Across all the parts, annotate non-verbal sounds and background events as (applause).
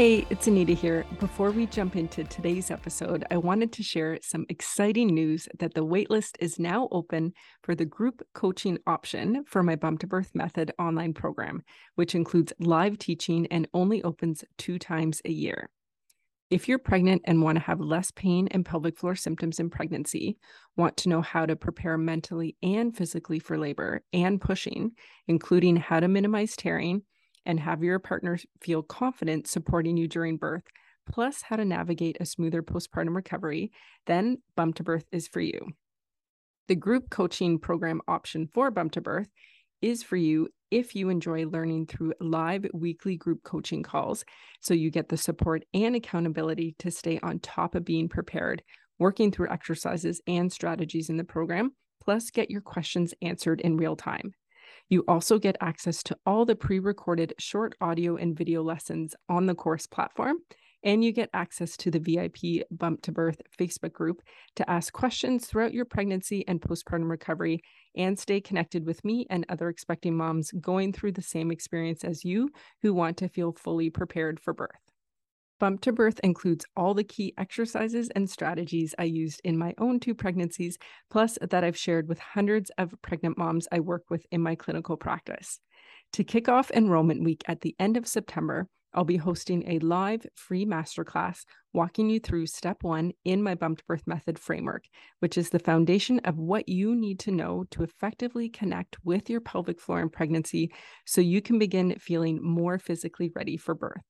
Hey, it's Anita here. Before we jump into today's episode, I wanted to share some exciting news that the waitlist is now open for the group coaching option for my Bump to Birth Method online program, which includes live teaching and only opens two times a year. If you're pregnant and want to have less pain and pelvic floor symptoms in pregnancy, want to know how to prepare mentally and physically for labor and pushing, including how to minimize tearing and have your partner feel confident supporting you during birth, plus how to navigate a smoother postpartum recovery, then Bump to Birth is for you. The group coaching program option for Bump to Birth is for you if you enjoy learning through live weekly group coaching calls so you get the support and accountability to stay on top of being prepared, working through exercises and strategies in the program, plus get your questions answered in real time. You also get access to all the pre recorded short audio and video lessons on the course platform, and you get access to the VIP Bump to Birth Facebook group to ask questions throughout your pregnancy and postpartum recovery and stay connected with me and other expecting moms going through the same experience as you who want to feel fully prepared for birth. Bump to Birth includes all the key exercises and strategies I used in my own two pregnancies, plus that I've shared with hundreds of pregnant moms I work with in my clinical practice. To kick off enrollment week at the end of September, I'll be hosting a live free masterclass walking you through step one in my Bump to Birth Method framework, which is the foundation of what you need to know to effectively connect with your pelvic floor in pregnancy so you can begin feeling more physically ready for birth.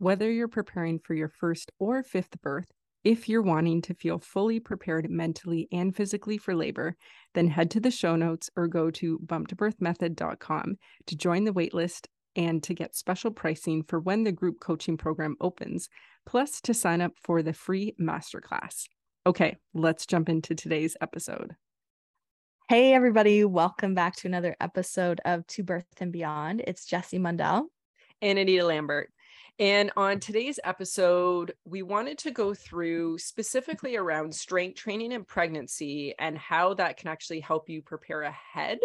Whether you're preparing for your first or fifth birth, if you're wanting to feel fully prepared mentally and physically for labor, then head to the show notes or go to bumptobirthmethod.com to join the waitlist and to get special pricing for when the group coaching program opens, plus to sign up for the free masterclass. Okay, let's jump into today's episode. Hey, everybody, welcome back to another episode of To Birth and Beyond. It's Jessie Mundell and Anita Lambert. And on today's episode, we wanted to go through specifically around strength training and pregnancy and how that can actually help you prepare ahead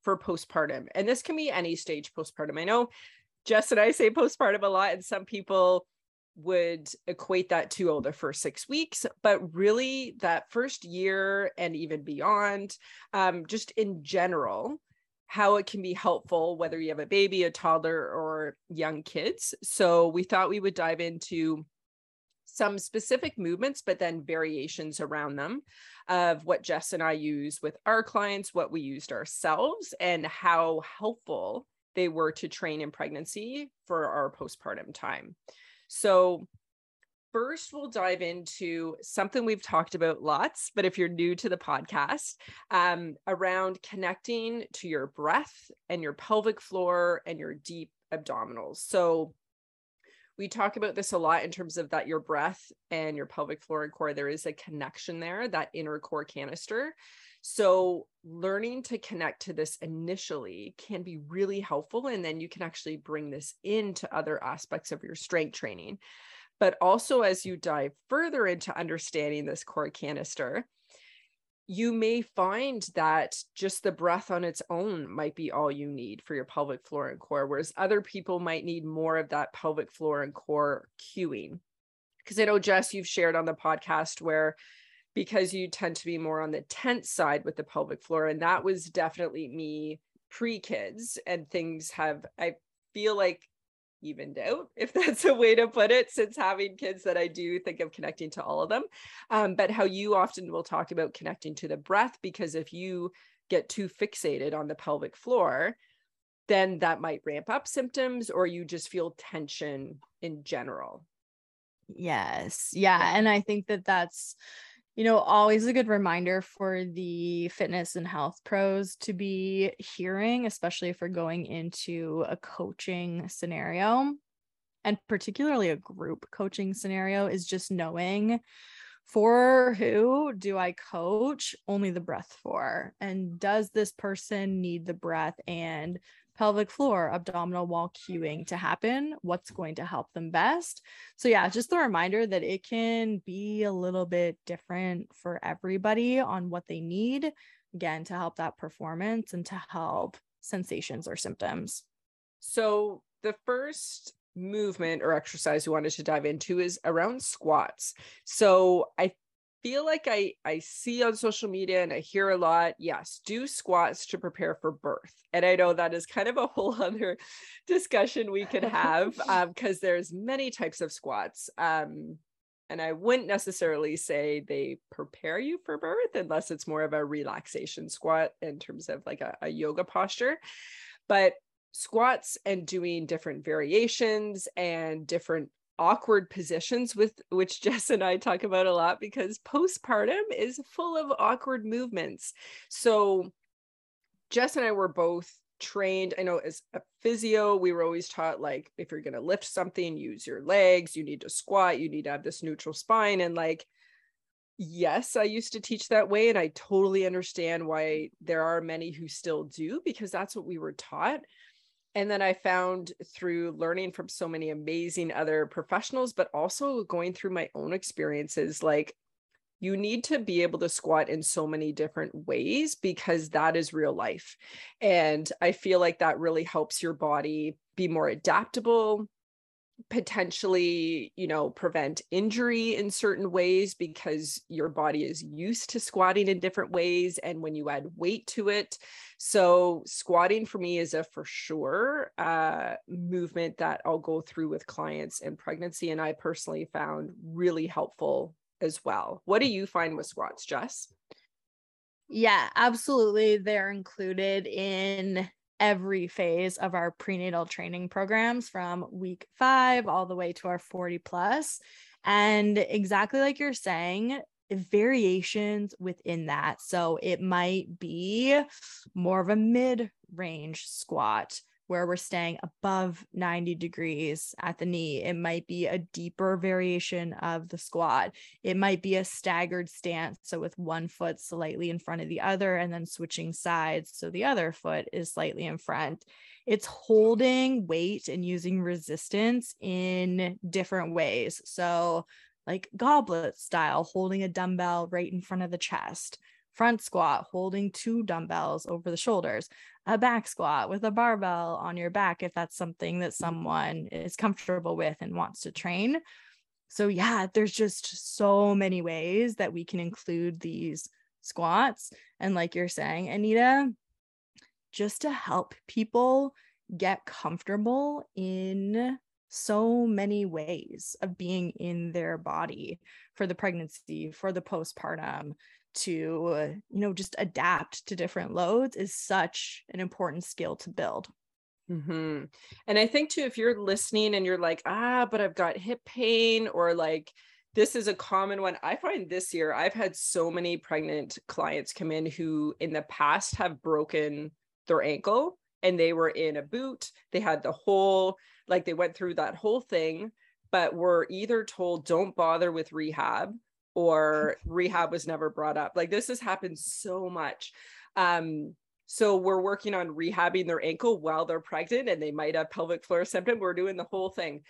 for postpartum. And this can be any stage postpartum. I know Jess and I say postpartum a lot, and some people would equate that to oh the first six weeks but really that first year and even beyond um, just in general how it can be helpful whether you have a baby a toddler or young kids so we thought we would dive into some specific movements, but then variations around them of what Jess and I use with our clients, what we used ourselves, and how helpful they were to train in pregnancy for our postpartum time. So, first, we'll dive into something we've talked about lots, but if you're new to the podcast, um, around connecting to your breath and your pelvic floor and your deep abdominals. So, we talk about this a lot in terms of that your breath and your pelvic floor and core there is a connection there that inner core canister so learning to connect to this initially can be really helpful and then you can actually bring this into other aspects of your strength training but also as you dive further into understanding this core canister you may find that just the breath on its own might be all you need for your pelvic floor and core, whereas other people might need more of that pelvic floor and core cueing. Because I know, Jess, you've shared on the podcast where because you tend to be more on the tense side with the pelvic floor, and that was definitely me pre kids, and things have, I feel like evened out, if (laughs) that's a way to put it, since having kids that I do think of connecting to all of them. Um, but how you often will talk about connecting to the breath, because if you get too fixated on the pelvic floor, then that might ramp up symptoms or you just feel tension in general. Yes. Yeah. And I think that that's, you know, always a good reminder for the fitness and health pros to be hearing, especially if we're going into a coaching scenario and particularly a group coaching scenario, is just knowing for who do I coach only the breath for? And does this person need the breath and pelvic floor, abdominal wall cueing to happen, what's going to help them best. So, yeah, just a reminder that it can be a little bit different for everybody on what they need, again, to help that performance and to help sensations or symptoms. So, the first movement or exercise we wanted to dive into is around squats. So, I feel like I I see on social media and I hear a lot, yes, do squats to prepare for birth. And I know that is kind of a (laughs) whole other discussion we could have because (laughs) um, there's many types of squats. Um, and I wouldn't necessarily say they prepare you for birth unless it's more of a relaxation squat in terms of like a, a yoga posture. But squats and doing different variations and different awkward positions with which (laughs) Jess and I talk about a lot because postpartum is full of awkward movements. So Jess and I were both trained. I know as a physio, we were always taught like if you're going to lift something, use your legs, you need to squat, you need to have this neutral spine and like yes, I used to teach that way and I totally understand why there are many who still do because that's what we were taught and then I found through learning from so many amazing other professionals, but also going through my own experiences, like you need to be able to squat in so many different ways because that is real life. And I feel like that really helps your body be more adaptable, potentially you know prevent injury in certain ways because your body is used to squatting in different ways and when you add weight to it. So squatting for me is a for sure uh, movement that i'll go through with clients in pregnancy and i personally found really helpful as well. What do you find with squats jess? Yeah absolutely they're included in every phase of our prenatal training programs from week five all the way to our 40 plus. And exactly like you're saying, variations within that. So it might be more of a mid range squat where we're staying above 90 degrees at the knee. It might be a deeper variation of the squat. It might be a staggered stance. So, with one foot slightly in front of the other and then switching sides. So, the other foot is slightly in front. It's holding weight and using resistance in different ways. So, like goblet style, holding a dumbbell right in front of the chest front squat holding two dumbbells over the shoulders a back squat with a barbell on your back if that's something that someone is comfortable with and wants to train. So, yeah, there's just so many ways that we can include these squats. And, like you're saying, Anita, just to help people get comfortable in so many ways of being in their body for the pregnancy, for the postpartum, to you know just adapt to different loads is such an important skill to build mm-hmm. and i think too if you're listening and you're like ah but i've got hip pain or like this is a common one i find this year i've had so many pregnant clients come in who in the past have broken their ankle and they were in a boot they had the whole like they went through that whole thing but were either told don't bother with rehab or rehab was never brought up. Like this has happened so much. Um, so we're working on rehabbing their ankle while they're pregnant and they might have pelvic floor symptom. We're doing the whole thing.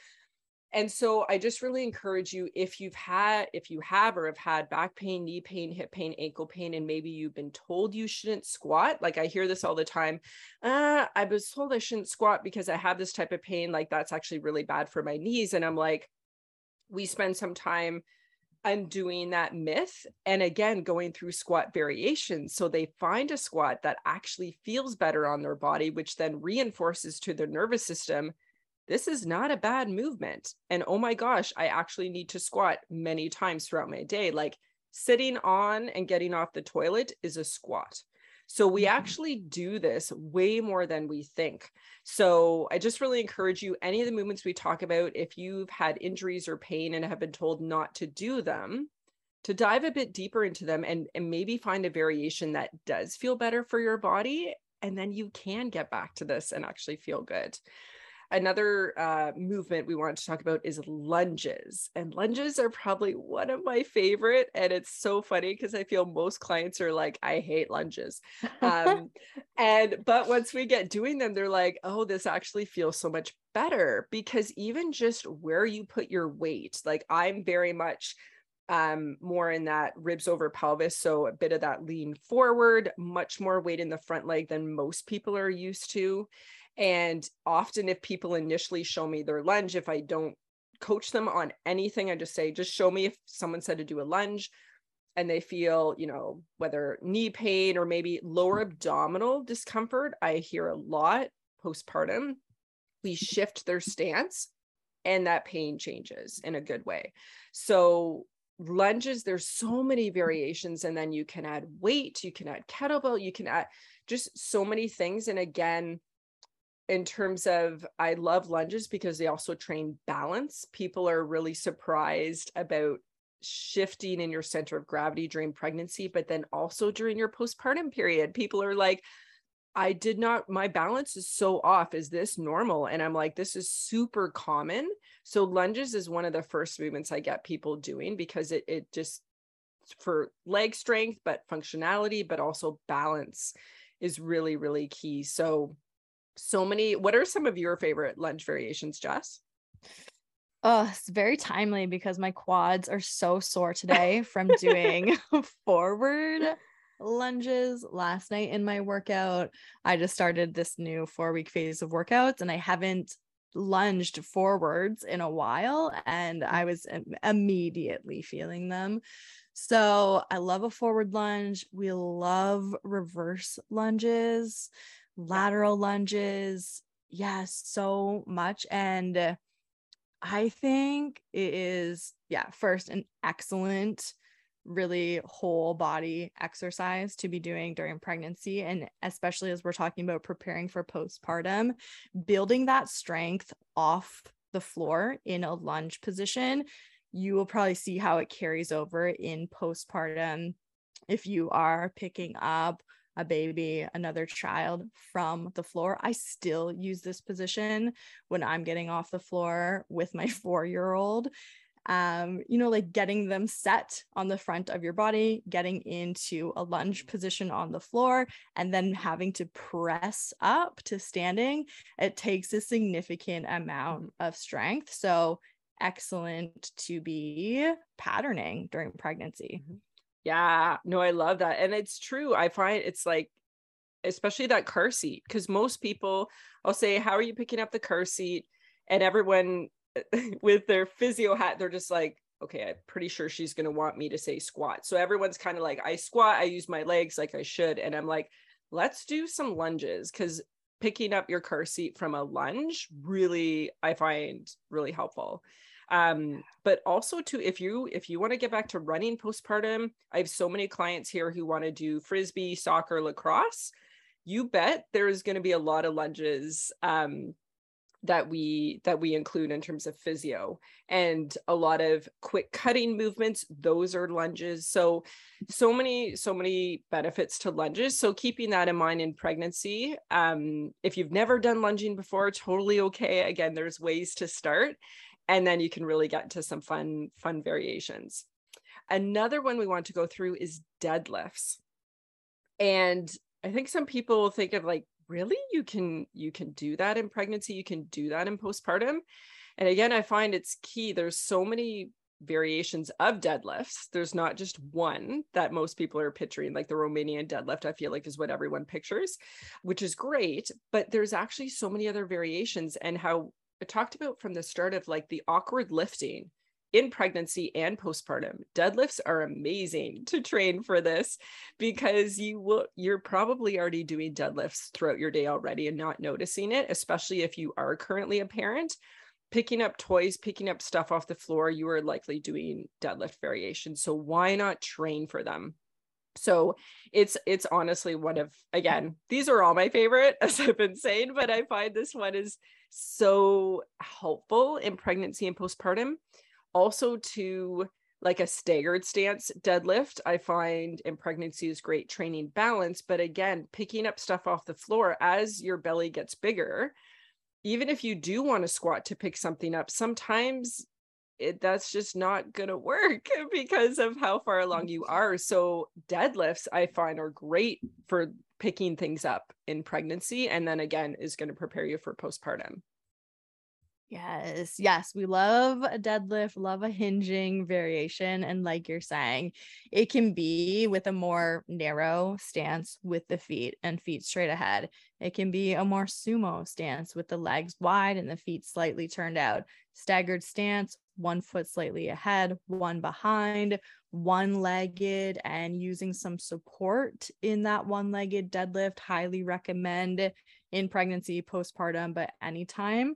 And so I just really encourage you if you've had, if you have or have had back pain, knee pain, hip pain, ankle pain, and maybe you've been told you shouldn't squat. Like I hear this all the time. Uh, I was told I shouldn't squat because I have this type of pain. Like that's actually really bad for my knees. And I'm like, we spend some time undoing that myth and again going through squat variations so they find a squat that actually feels better on their body which then reinforces to their nervous system this is not a bad movement. And oh my gosh, I actually need to squat many times throughout my day. Like sitting on and getting off the toilet is a squat. So we mm-hmm. actually do this way more than we think. So I just really encourage you any of the movements we talk about, if you've had injuries or pain and have been told not to do them, to dive a bit deeper into them and, and maybe find a variation that does feel better for your body. And then you can get back to this and actually feel good another uh, movement we wanted to talk about is lunges and lunges are probably one of my favorite and it's so funny because i feel most clients are like i hate lunges. Um, (laughs) and but once we get doing them they're like oh this actually feels so much better because even just where you put your weight like i'm very much um more in that ribs over pelvis so a bit of that lean forward much more weight in the front leg than most people are used to and often, if people initially show me their lunge, if I don't coach them on anything, I just say, just show me if someone said to do a lunge and they feel, you know, whether knee pain or maybe lower abdominal discomfort. I hear a lot postpartum. We shift their stance and that pain changes in a good way. So, lunges, there's so many variations. And then you can add weight, you can add kettlebell, you can add just so many things. And again, in terms of I love lunges because they also train balance. People are really surprised about shifting in your center of gravity during pregnancy, but then also during your postpartum period. People are like, I did not, my balance is so off. Is this normal? And I'm like, this is super common. So lunges is one of the first movements I get people doing because it it just for leg strength, but functionality, but also balance is really, really key. So so many. What are some of your favorite lunge variations, Jess? Oh, it's very timely because my quads are so sore today (laughs) from doing (laughs) forward lunges last night in my workout. I just started this new four week phase of workouts and I haven't lunged forwards in a while and I was immediately feeling them. So I love a forward lunge. We love reverse lunges lateral lunges. Yes, so much. And I think it is, yeah, first, an excellent, really whole body exercise to be doing during pregnancy. And especially as we're talking about preparing for postpartum, building that strength off the floor in a lunge position. You will probably see how it carries over in postpartum if you are picking up a baby, another child from the floor. I still use this position when I'm getting off the floor with my (laughs) four year old. Um, you know, like getting them set on the front of your body, getting into a lunge position on the floor, and then having to press up to standing. It takes a significant amount of strength. So, excellent to be patterning during pregnancy. Mm-hmm. Yeah, no, I love that. And it's true. I find it's like, especially that car seat, because most people, I'll say, How are you picking up the car seat? And everyone (laughs) with their physio hat, they're just like, Okay, I'm pretty sure she's going to want me to say squat. So everyone's kind of like, I squat, I use my legs like I should. And I'm like, let's do some lunges because picking up your car seat from a lunge really, I find really helpful um, but also to if you if you want to get back to running postpartum i have so many clients here who want to do frisbee soccer lacrosse. You bet there's going to be a lot of lunges um, that we that we include in terms of physio and a lot of quick cutting movements. Those are lunges. So so many so many benefits to lunges. So keeping that in mind in pregnancy um, if you've never done lunging before totally okay. Again there's ways to start and then you can really get to some fun fun variations. Another one we want to go through is deadlifts. And i think some people think of like really? You can you can do that in pregnancy? You can do that in postpartum? And again i find it's key. There's so many variations of deadlifts. There's not just one that most people are picturing like the romanian deadlift i feel like is what everyone pictures which is great but there's actually so many other variations and how Talked about from the start of like the awkward lifting in pregnancy and postpartum. Deadlifts are amazing to train for this because you will you're probably already doing deadlifts throughout your day already and not noticing it, especially if you are currently a parent. Picking up toys, picking up stuff off the floor, you are likely doing deadlift variations. So why not train for them? so it's it's honestly one of again these are all my favorite (laughs) as i've been saying but i find this one is so helpful in pregnancy and postpartum also to like a staggered stance deadlift i find in pregnancy is great training balance but again picking up stuff off the floor as your belly gets bigger even if you do want to squat to pick something up sometimes it, that's just not going to work (laughs) because of how far along mm-hmm. you are. So deadlifts I find are great for picking things up in pregnancy and then again is going to prepare you for postpartum. Yes, yes, we love a deadlift, love a hinging variation. And like you're saying, it can be with a more narrow stance with the feet and feet straight ahead. It can be a more sumo stance with the legs wide and the feet slightly turned out. Staggered stance one foot slightly ahead, one behind, one legged, and using some support in that one legged deadlift. Highly recommend in pregnancy, postpartum, but anytime.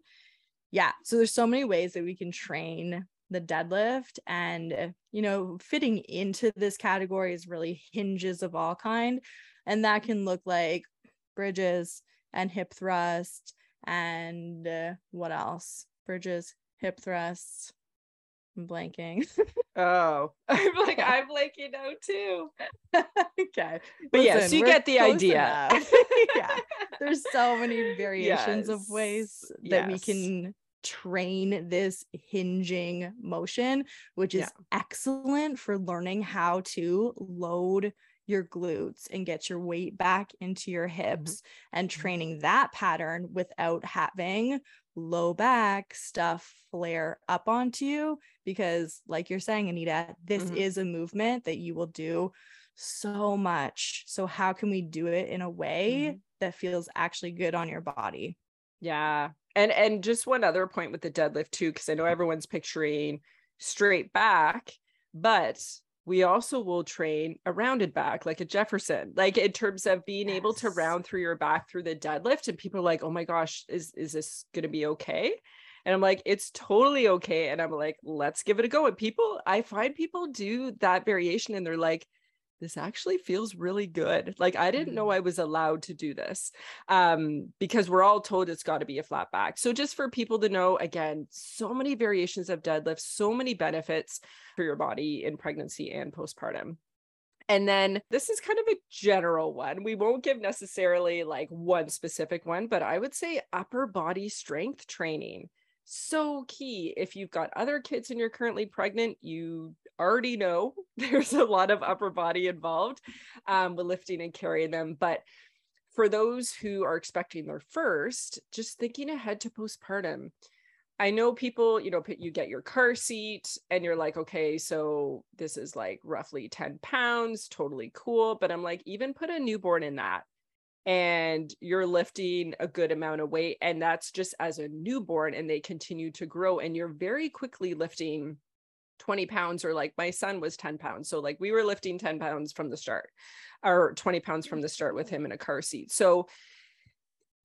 Yeah. So there's so many ways that we can train the deadlift and you know fitting into this category is really hinges of all kind and that can look like bridges and hip thrust and uh, what else bridges hip thrusts I'm blanking. (laughs) oh, (laughs) I'm like (laughs) I'm blanking out too. okay, but Listen, yeah, so you get the idea. yeah, there's so many variations yes. of ways that yes. we can train this hinging motion, which is yeah. excellent for learning how to load your glutes and get your weight back into your hips mm-hmm. and training that pattern without having low back stuff flare up onto you because like you're saying anita this mm-hmm. is a movement that you will do so much so how can we do it in a way mm-hmm. that feels actually good on your body yeah and and just one other point with the deadlift too because i know everyone's picturing straight back but we also will train a rounded back like a Jefferson, like in terms of being yes. able to round through your back through the deadlift. And people are like, oh my gosh, is, is this going to be okay? And I'm like, it's totally okay. And I'm like, let's give it a go. And people, I find people do that variation and they're like, this actually feels really good. Like I didn't know mm. I was allowed to do this um, because we're all told it's got to be a flat back. So just for people to know, again, so many variations of deadlift, so many benefits for your body in pregnancy and postpartum. And then this is kind of a general one. We won't give necessarily like one specific one, but I would say upper body strength training so key. If you've got other kids and you're currently pregnant, you already know (laughs) there's a lot of upper body involved um, with lifting and carrying them. But for those who are expecting their first, just thinking ahead to postpartum. I know people, you know, you get your car seat and you're like, okay, so this is like roughly 10 pounds, totally cool. But I'm like, even put a newborn in that and you're lifting a good amount of weight and that's just as a newborn and they continue to grow and you're very quickly lifting 20 pounds or like my son was 10 pounds so like we were lifting 10 pounds from the start or 20 pounds from the start with him in a car seat. So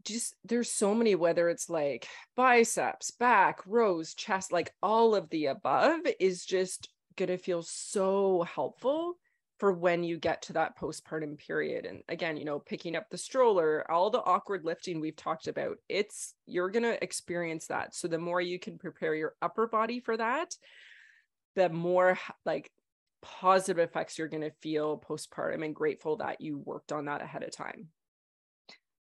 just there's so many whether it's like biceps back rows chest like all of the above is just gonna feel so helpful for when you get to that postpartum period and again you know picking up the stroller all the awkward lifting we've talked about it's you're going to experience that. So the more you can prepare your upper body for that the more like positive effects you're going to feel postpartum and grateful that you worked on that ahead of time.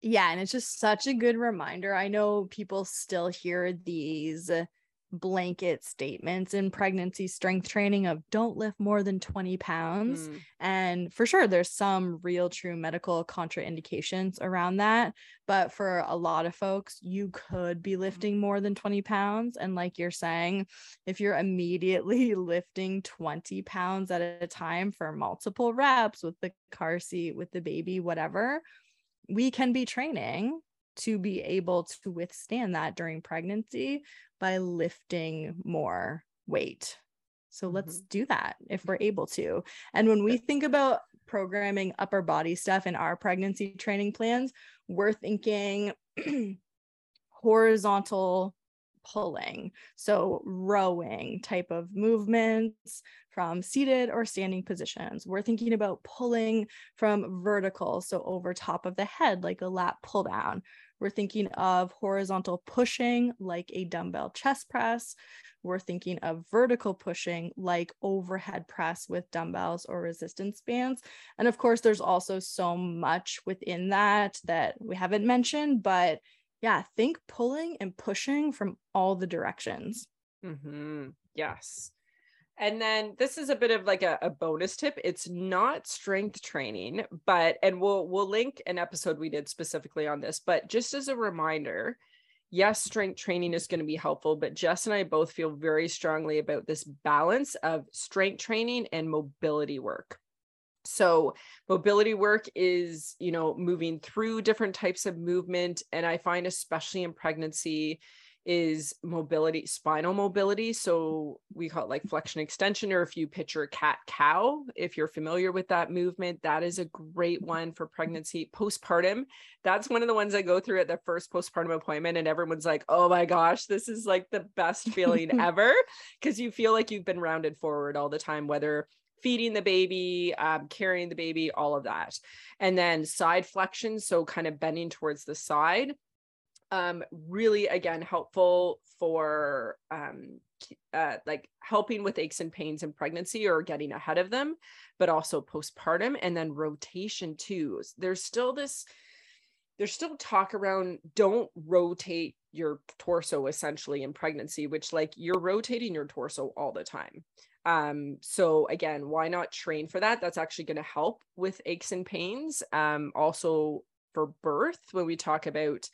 Yeah and it's just such a good reminder. I know people still hear these blanket statements in pregnancy strength training of don't lift more than 20 pounds. Mm. And for sure, there's some real true medical contraindications around that. But for a lot of folks, you could be lifting more than 20 pounds. And like you're saying, if you're immediately (laughs) lifting 20 pounds at a time for multiple reps with the car seat, with the baby, whatever, we can be training to be able to withstand that during pregnancy by lifting more weight So mm-hmm. let's do that if we're able to. And when we think about programming upper body stuff in our pregnancy training plans, we're thinking (clears throat) horizontal pulling. So, rowing type of movements from seated or standing positions. We're thinking about pulling from vertical, so over top of the head, like a lat pull down. We're thinking of horizontal pushing, like a dumbbell chest press. We're thinking of vertical pushing, like overhead press with dumbbells or resistance bands. And of course, there's also so much within that that we haven't mentioned, but yeah, think pulling and pushing from all the directions. Mm-hmm. Yes. And then this is a bit of like a, a, bonus tip. It's not strength training, but and we'll we'll link an episode we did specifically on this. But just as a reminder, yes, strength training is going to be helpful, but Jess and I both feel very strongly about this balance of strength training and mobility work. So mobility work is, you know, moving through different types of movement. And I find, especially in pregnancy, is mobility, spinal mobility. So we call it like flexion extension, or if you picture cat cow, if you're familiar with that movement, that is a great one for pregnancy. Postpartum, that's one of the ones I go through at the first postpartum appointment, and everyone's like, oh my gosh, this is like the best feeling (laughs) ever. Cause you feel like you've been rounded forward all the time, whether feeding the baby, um, carrying the baby, all of that. And then side flexion, so kind of bending towards the side. Um, really, again, helpful for um, uh, like helping with aches and pains in pregnancy or getting ahead of them, but also postpartum. And then rotation too. There's still this, there's still talk around don't rotate your torso essentially in pregnancy, which like you're rotating your torso all the time. Um, so again, why not train for that? That's actually going to help with aches and pains. Um, also for birth, when we talk about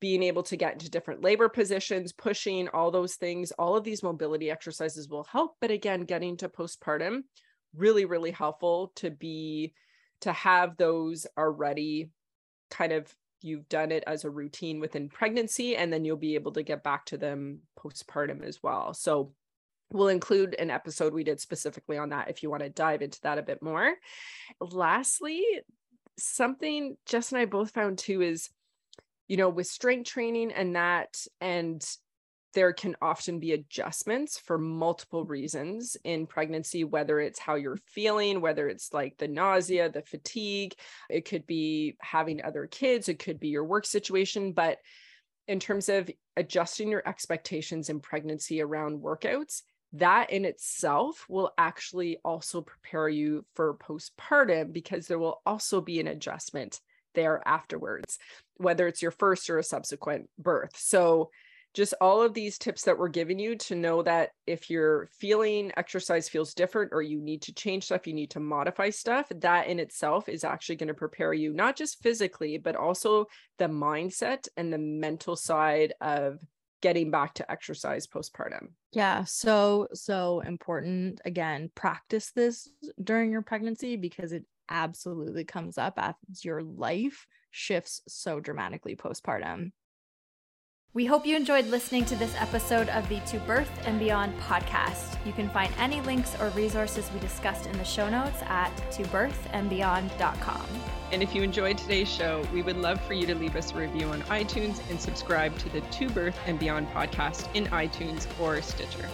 being able to get into different labor positions, pushing, all those things, all of these mobility exercises will help. But again, getting to postpartum, really, really helpful to be to have those already kind of you've done it as a routine within pregnancy and then you'll be able to get back to them postpartum as well. So We'll include an episode we did specifically on that if you want to dive into that a bit more. Lastly, something Jess and I both found too is, you know, with strength training and that, and there can often be adjustments for multiple reasons in pregnancy, whether it's how you're feeling, whether it's like the nausea, the fatigue, it could be having other kids, it could be your work situation. But in terms of adjusting your expectations in pregnancy around workouts, that in itself will actually also prepare you for postpartum because there will also be an adjustment there afterwards, whether it's your first or a subsequent birth. So, just all of these tips that we're giving you to know that if you're feeling exercise feels different or you need to change stuff, you need to modify stuff, that in itself is actually going to prepare you not just physically, but also the mindset and the mental side of getting back to exercise postpartum. Yeah, so so important again, practice this during your pregnancy because it absolutely comes up as your life shifts so dramatically postpartum. We hope you enjoyed listening to this episode of the To Birth and Beyond podcast. You can find any links or resources we discussed in the show notes at tobirthandbeyond.com. And if you enjoyed today's show, we would love for you to leave us a review on iTunes and subscribe to the To Birth and Beyond podcast in iTunes or Stitcher.